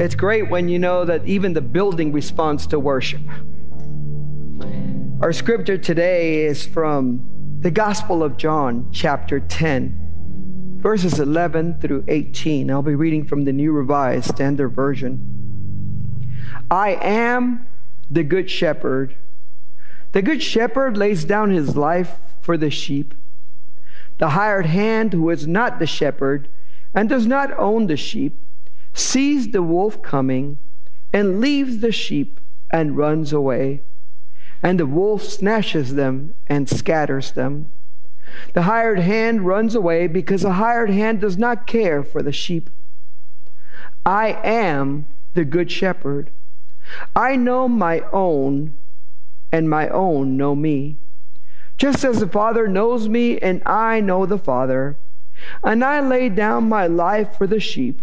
It's great when you know that even the building responds to worship. Our scripture today is from the Gospel of John, chapter 10, verses 11 through 18. I'll be reading from the New Revised Standard Version. I am the Good Shepherd. The Good Shepherd lays down his life for the sheep. The hired hand, who is not the shepherd and does not own the sheep, sees the wolf coming and leaves the sheep and runs away. And the wolf snatches them and scatters them. The hired hand runs away because the hired hand does not care for the sheep. I am the good shepherd. I know my own, and my own know me. Just as the Father knows me, and I know the Father. And I lay down my life for the sheep.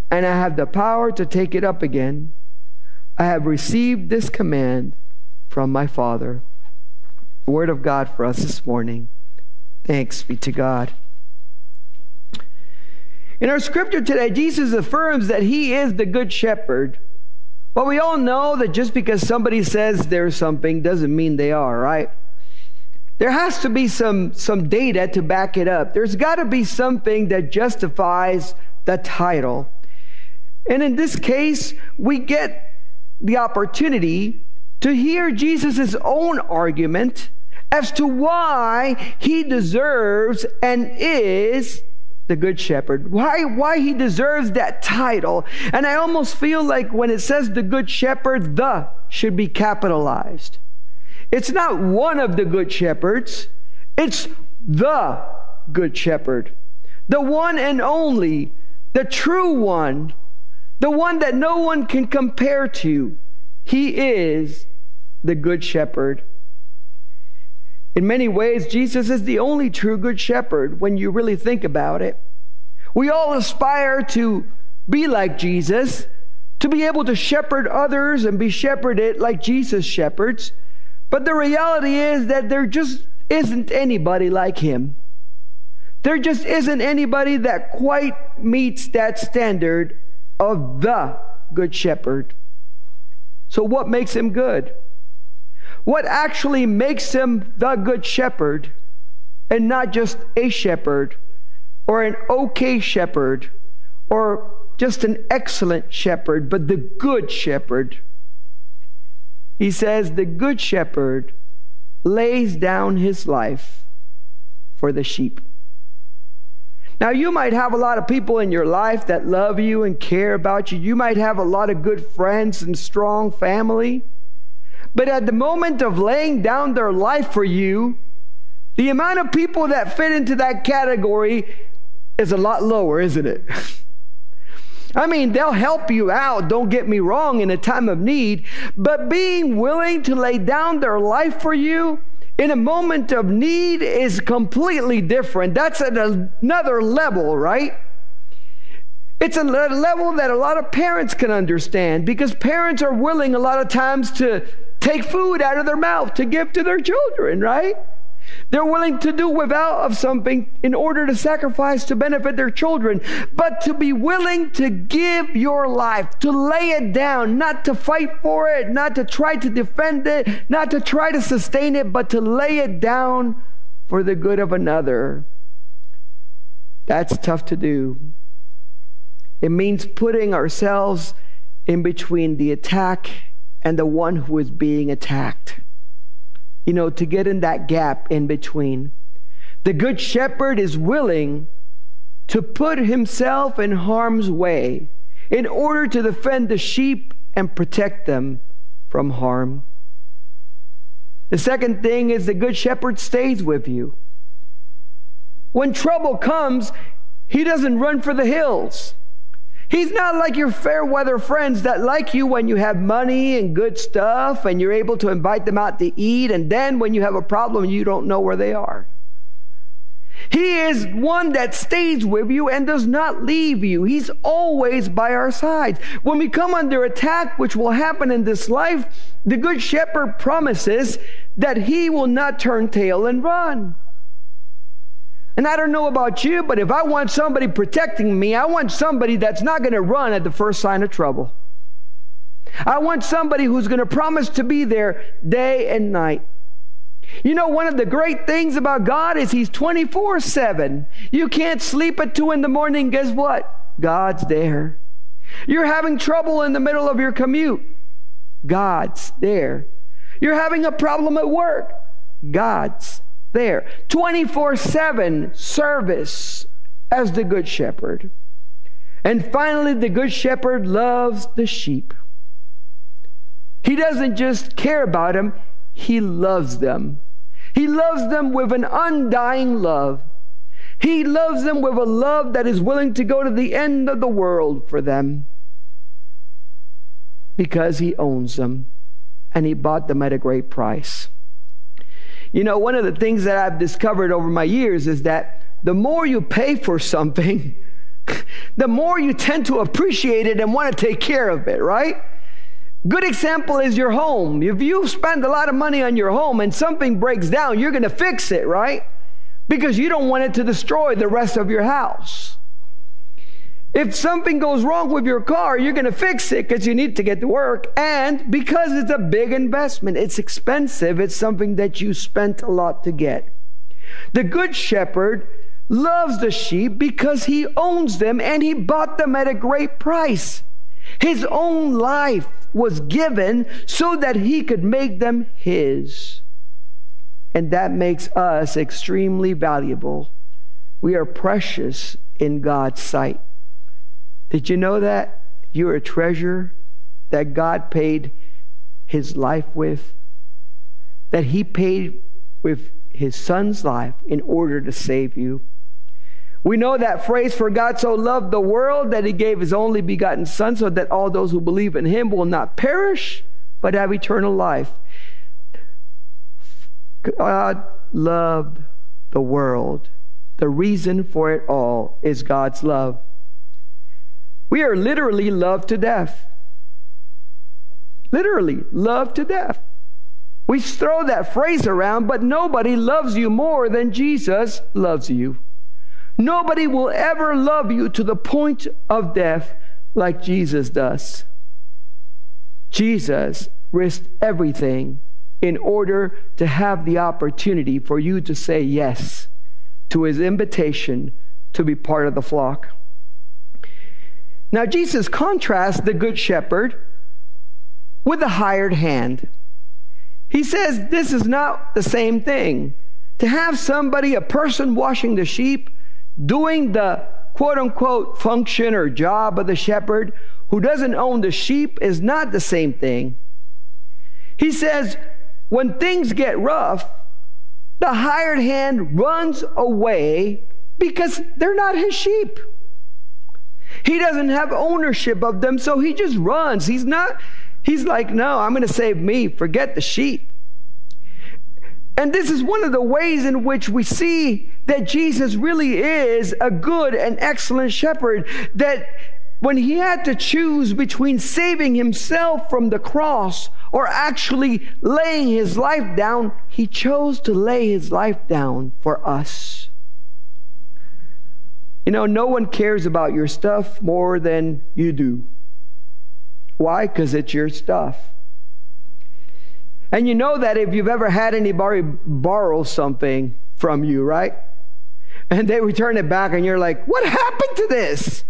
and I have the power to take it up again. I have received this command from my Father. Word of God for us this morning. Thanks be to God. In our scripture today, Jesus affirms that he is the good shepherd. But we all know that just because somebody says there's something doesn't mean they are, right? There has to be some, some data to back it up. There's got to be something that justifies the title. And in this case, we get the opportunity to hear Jesus' own argument as to why he deserves and is the good shepherd. Why why he deserves that title. And i almost feel like when it says the good shepherd the should be capitalized. It's not one of the good shepherds. It's the good shepherd. The one and only the true one the one that no one can compare to he is the good shepherd in many ways, Jesus is the only true good shepherd when you really think about it. We all aspire to be like Jesus, to be able to shepherd others and be shepherded like Jesus shepherds. But the reality is that there just isn't anybody like him. There just isn't anybody that quite meets that standard of the good shepherd. So, what makes him good? What actually makes him the good shepherd and not just a shepherd or an okay shepherd or just an excellent shepherd, but the good shepherd? He says, The good shepherd lays down his life for the sheep. Now, you might have a lot of people in your life that love you and care about you. You might have a lot of good friends and strong family. But at the moment of laying down their life for you, the amount of people that fit into that category is a lot lower, isn't it? I mean, they'll help you out, don't get me wrong, in a time of need, but being willing to lay down their life for you in a moment of need is completely different. That's at another level, right? It's a level that a lot of parents can understand because parents are willing a lot of times to take food out of their mouth to give to their children, right? They're willing to do without of something in order to sacrifice to benefit their children. But to be willing to give your life, to lay it down, not to fight for it, not to try to defend it, not to try to sustain it, but to lay it down for the good of another. That's tough to do. It means putting ourselves in between the attack and the one who is being attacked. You know, to get in that gap in between. The good shepherd is willing to put himself in harm's way in order to defend the sheep and protect them from harm. The second thing is the good shepherd stays with you. When trouble comes, he doesn't run for the hills. He's not like your fair weather friends that like you when you have money and good stuff and you're able to invite them out to eat, and then when you have a problem, you don't know where they are. He is one that stays with you and does not leave you. He's always by our side. When we come under attack, which will happen in this life, the Good Shepherd promises that he will not turn tail and run. And I don't know about you, but if I want somebody protecting me, I want somebody that's not going to run at the first sign of trouble. I want somebody who's going to promise to be there day and night. You know, one of the great things about God is He's 24 7. You can't sleep at 2 in the morning. Guess what? God's there. You're having trouble in the middle of your commute. God's there. You're having a problem at work. God's there. 24 7 service as the Good Shepherd. And finally, the Good Shepherd loves the sheep. He doesn't just care about them, he loves them. He loves them with an undying love. He loves them with a love that is willing to go to the end of the world for them because He owns them and He bought them at a great price. You know, one of the things that I've discovered over my years is that the more you pay for something, the more you tend to appreciate it and want to take care of it, right? Good example is your home. If you spend a lot of money on your home and something breaks down, you're going to fix it, right? Because you don't want it to destroy the rest of your house. If something goes wrong with your car, you're going to fix it because you need to get to work. And because it's a big investment, it's expensive, it's something that you spent a lot to get. The Good Shepherd loves the sheep because he owns them and he bought them at a great price. His own life was given so that he could make them his. And that makes us extremely valuable. We are precious in God's sight. Did you know that? You're a treasure that God paid his life with, that he paid with his son's life in order to save you. We know that phrase, for God so loved the world that he gave his only begotten Son, so that all those who believe in him will not perish, but have eternal life. God loved the world. The reason for it all is God's love. We are literally loved to death. Literally, loved to death. We throw that phrase around, but nobody loves you more than Jesus loves you. Nobody will ever love you to the point of death like Jesus does. Jesus risked everything in order to have the opportunity for you to say yes to his invitation to be part of the flock. Now, Jesus contrasts the good shepherd with the hired hand. He says this is not the same thing. To have somebody, a person washing the sheep, doing the quote unquote function or job of the shepherd who doesn't own the sheep is not the same thing. He says, when things get rough, the hired hand runs away because they're not his sheep. He doesn't have ownership of them, so he just runs. He's not, he's like, no, I'm going to save me. Forget the sheep. And this is one of the ways in which we see that Jesus really is a good and excellent shepherd. That when he had to choose between saving himself from the cross or actually laying his life down, he chose to lay his life down for us. You know, no one cares about your stuff more than you do. Why? Because it's your stuff. And you know that if you've ever had anybody borrow something from you, right? And they return it back, and you're like, what happened to this?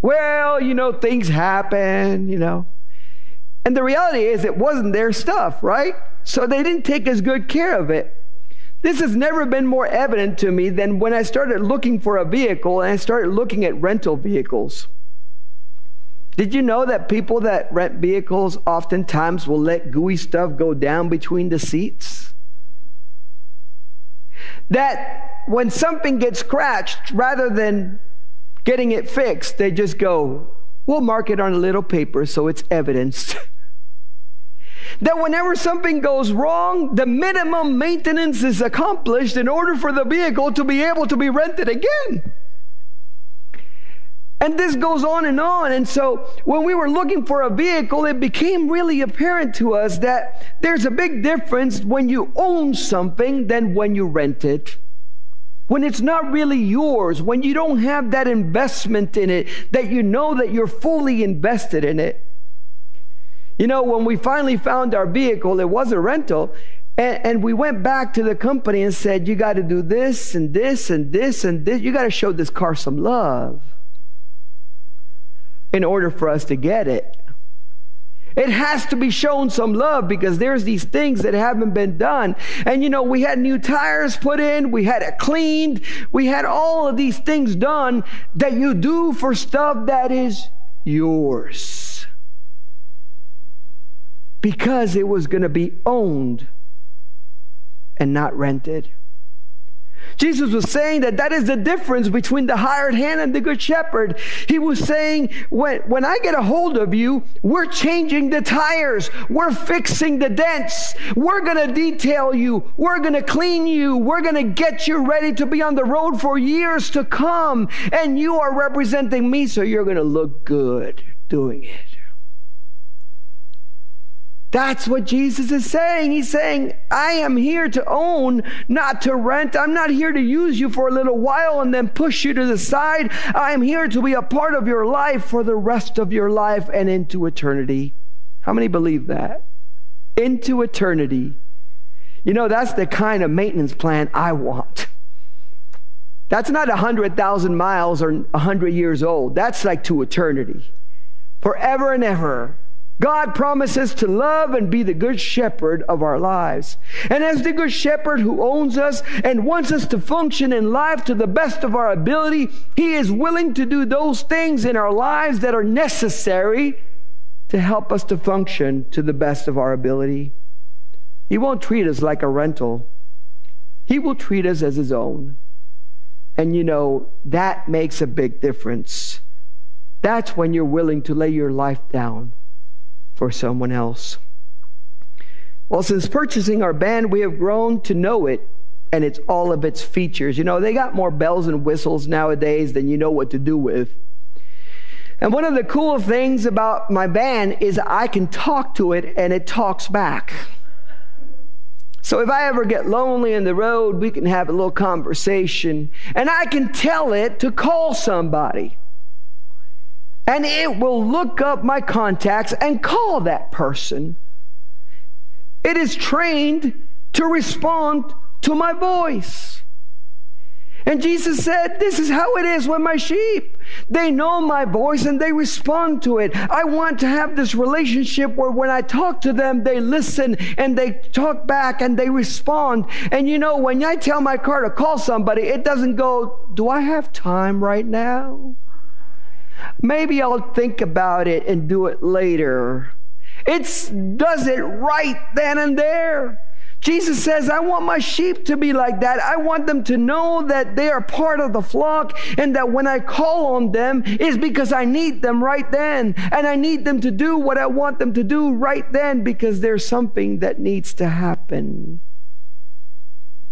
Well, you know, things happen, you know. And the reality is, it wasn't their stuff, right? So they didn't take as good care of it. This has never been more evident to me than when I started looking for a vehicle and I started looking at rental vehicles. Did you know that people that rent vehicles oftentimes will let gooey stuff go down between the seats? That when something gets scratched, rather than getting it fixed. They just go, we'll mark it on a little paper so it's evidenced. that whenever something goes wrong, the minimum maintenance is accomplished in order for the vehicle to be able to be rented again. And this goes on and on. And so when we were looking for a vehicle, it became really apparent to us that there's a big difference when you own something than when you rent it. When it's not really yours, when you don't have that investment in it, that you know that you're fully invested in it. You know, when we finally found our vehicle, it was a rental, and, and we went back to the company and said, You got to do this and this and this and this. You got to show this car some love in order for us to get it. It has to be shown some love because there's these things that haven't been done. And you know, we had new tires put in, we had it cleaned, we had all of these things done that you do for stuff that is yours. Because it was going to be owned and not rented. Jesus was saying that that is the difference between the hired hand and the good shepherd. He was saying, when, when I get a hold of you, we're changing the tires. We're fixing the dents. We're going to detail you. We're going to clean you. We're going to get you ready to be on the road for years to come. And you are representing me, so you're going to look good doing it. That's what Jesus is saying. He's saying, I am here to own, not to rent. I'm not here to use you for a little while and then push you to the side. I am here to be a part of your life for the rest of your life and into eternity. How many believe that? Into eternity. You know, that's the kind of maintenance plan I want. That's not 100,000 miles or 100 years old. That's like to eternity. Forever and ever. God promises to love and be the good shepherd of our lives. And as the good shepherd who owns us and wants us to function in life to the best of our ability, he is willing to do those things in our lives that are necessary to help us to function to the best of our ability. He won't treat us like a rental. He will treat us as his own. And you know, that makes a big difference. That's when you're willing to lay your life down for someone else. Well, since purchasing our band, we have grown to know it and it's all of its features. You know, they got more bells and whistles nowadays than you know what to do with. And one of the cool things about my band is I can talk to it and it talks back. So if I ever get lonely in the road, we can have a little conversation and I can tell it to call somebody and it will look up my contacts and call that person. It is trained to respond to my voice. And Jesus said, This is how it is with my sheep. They know my voice and they respond to it. I want to have this relationship where when I talk to them, they listen and they talk back and they respond. And you know, when I tell my car to call somebody, it doesn't go, Do I have time right now? Maybe I'll think about it and do it later. It does it right then and there. Jesus says, I want my sheep to be like that. I want them to know that they are part of the flock and that when I call on them is because I need them right then. And I need them to do what I want them to do right then because there's something that needs to happen.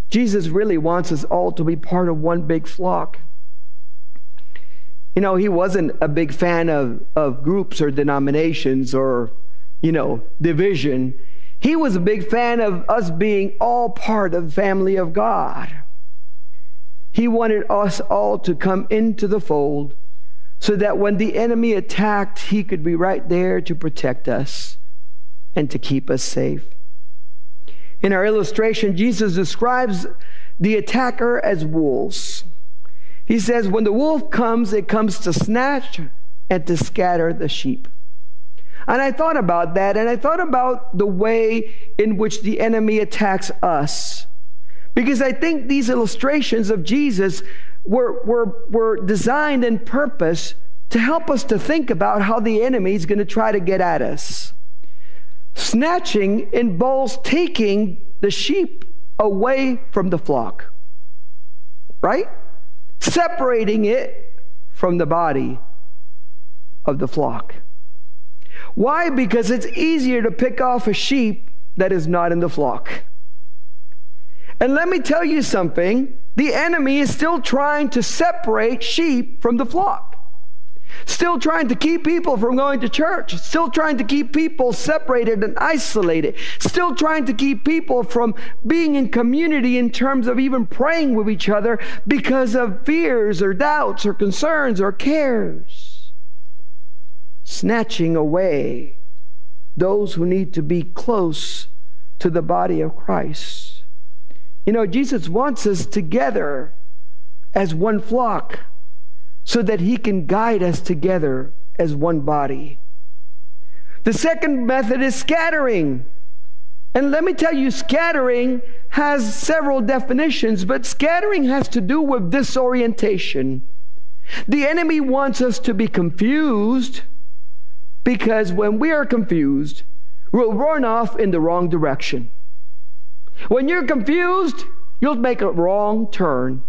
Jesus really wants us all to be part of one big flock. You know, he wasn't a big fan of, of groups or denominations or, you know, division. He was a big fan of us being all part of the family of God. He wanted us all to come into the fold so that when the enemy attacked, he could be right there to protect us and to keep us safe. In our illustration, Jesus describes the attacker as wolves. He says, when the wolf comes, it comes to snatch and to scatter the sheep. And I thought about that, and I thought about the way in which the enemy attacks us. Because I think these illustrations of Jesus were, were, were designed and purpose to help us to think about how the enemy is going to try to get at us. Snatching involves taking the sheep away from the flock, right? Separating it from the body of the flock. Why? Because it's easier to pick off a sheep that is not in the flock. And let me tell you something the enemy is still trying to separate sheep from the flock. Still trying to keep people from going to church. Still trying to keep people separated and isolated. Still trying to keep people from being in community in terms of even praying with each other because of fears or doubts or concerns or cares. Snatching away those who need to be close to the body of Christ. You know, Jesus wants us together as one flock so that He can guide us together as one body. The second method is scattering. And let me tell you, scattering has several definitions, but scattering has to do with disorientation. The enemy wants us to be confused because when we are confused, we'll run off in the wrong direction. When you're confused, you'll make a wrong turn.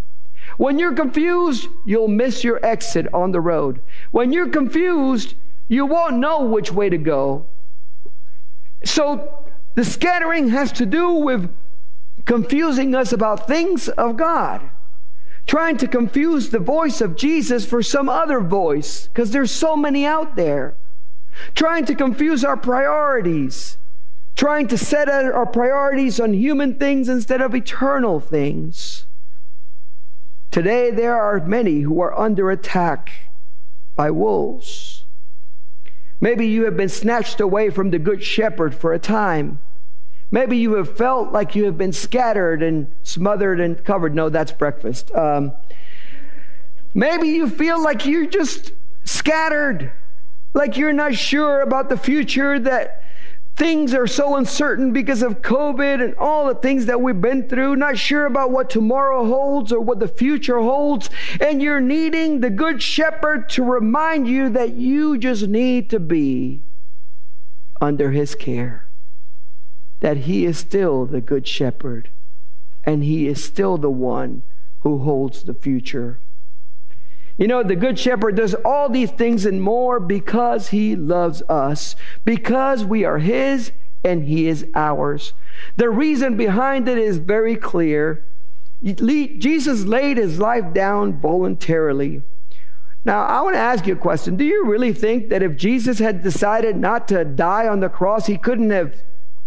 When you're confused, you'll miss your exit on the road. When you're confused, you won't know which way to go. So the scattering has to do with confusing us about things of God. Trying to confuse the voice of Jesus for some other voice, because there's so many out there. Trying to confuse our priorities. Trying to set our priorities on human things instead of eternal things. Today, there are many who are under attack by wolves. Maybe you have been snatched away from the Good Shepherd for a time. Maybe you have felt like you have been scattered and smothered and covered. No, that's breakfast. Um, maybe you feel like you're just scattered, like you're not sure about the future, that Things are so uncertain because of COVID and all the things that we've been through, not sure about what tomorrow holds or what the future holds. And you're needing the Good Shepherd to remind you that you just need to be under His care, that He is still the Good Shepherd, and He is still the one who holds the future. You know, the Good Shepherd does all these things and more because he loves us, because we are his and he is ours. The reason behind it is very clear. Jesus laid his life down voluntarily. Now, I want to ask you a question. Do you really think that if Jesus had decided not to die on the cross, he couldn't have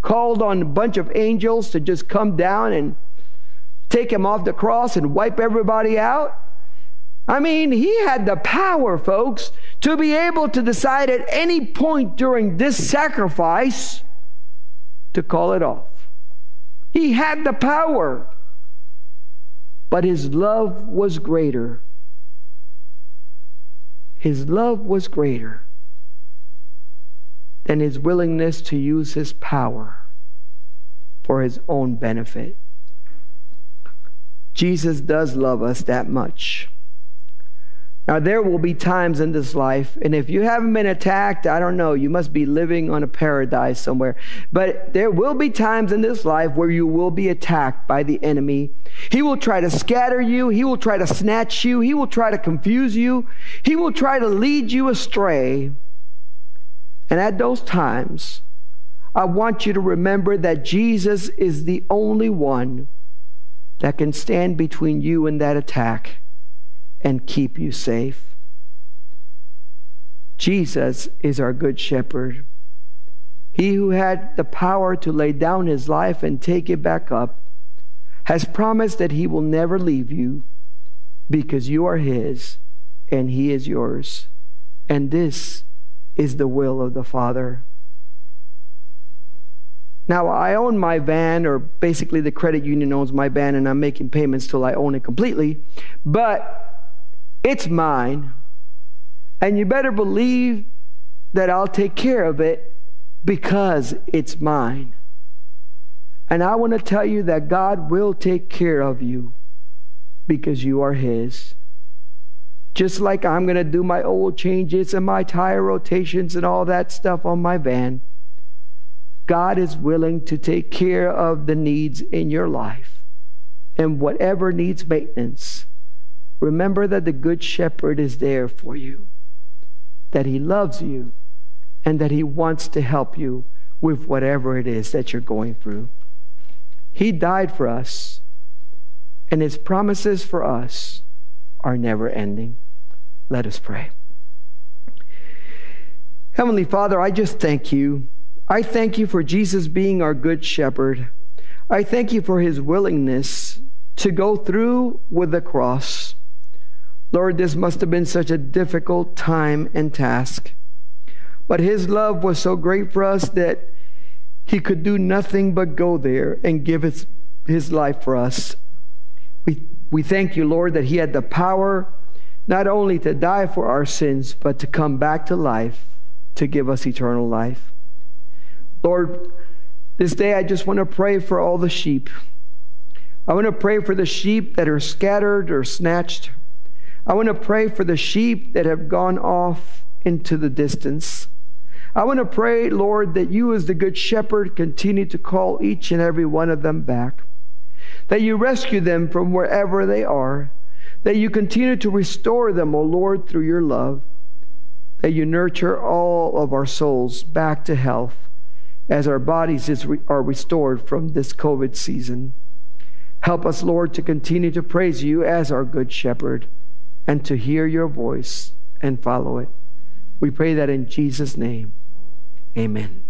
called on a bunch of angels to just come down and take him off the cross and wipe everybody out? I mean, he had the power, folks, to be able to decide at any point during this sacrifice to call it off. He had the power, but his love was greater. His love was greater than his willingness to use his power for his own benefit. Jesus does love us that much. Now, there will be times in this life, and if you haven't been attacked, I don't know, you must be living on a paradise somewhere. But there will be times in this life where you will be attacked by the enemy. He will try to scatter you, he will try to snatch you, he will try to confuse you, he will try to lead you astray. And at those times, I want you to remember that Jesus is the only one that can stand between you and that attack and keep you safe. Jesus is our good shepherd. He who had the power to lay down his life and take it back up has promised that he will never leave you because you are his and he is yours. And this is the will of the Father. Now, I own my van, or basically the credit union owns my van, and I'm making payments till I own it completely. But it's mine. And you better believe that I'll take care of it because it's mine. And I want to tell you that God will take care of you because you are His. Just like I'm going to do my oil changes and my tire rotations and all that stuff on my van, God is willing to take care of the needs in your life. And whatever needs maintenance, remember that the Good Shepherd is there for you, that He loves you, and that He wants to help you with whatever it is that you're going through. He died for us, and His promises for us are never ending. Let us pray. Heavenly Father, I just thank you. I thank you for Jesus being our good shepherd. I thank you for his willingness to go through with the cross. Lord, this must have been such a difficult time and task. But his love was so great for us that he could do nothing but go there and give his, his life for us. We, we thank you, Lord, that he had the power not only to die for our sins, but to come back to life to give us eternal life. Lord, this day I just want to pray for all the sheep. I want to pray for the sheep that are scattered or snatched. I want to pray for the sheep that have gone off into the distance. I want to pray, Lord, that you, as the Good Shepherd, continue to call each and every one of them back, that you rescue them from wherever they are, that you continue to restore them, O Lord, through your love that you nurture all of our souls back to health as our bodies are restored from this COVID season. Help us, Lord, to continue to praise you as our good shepherd and to hear your voice and follow it. We pray that in Jesus' name. Amen.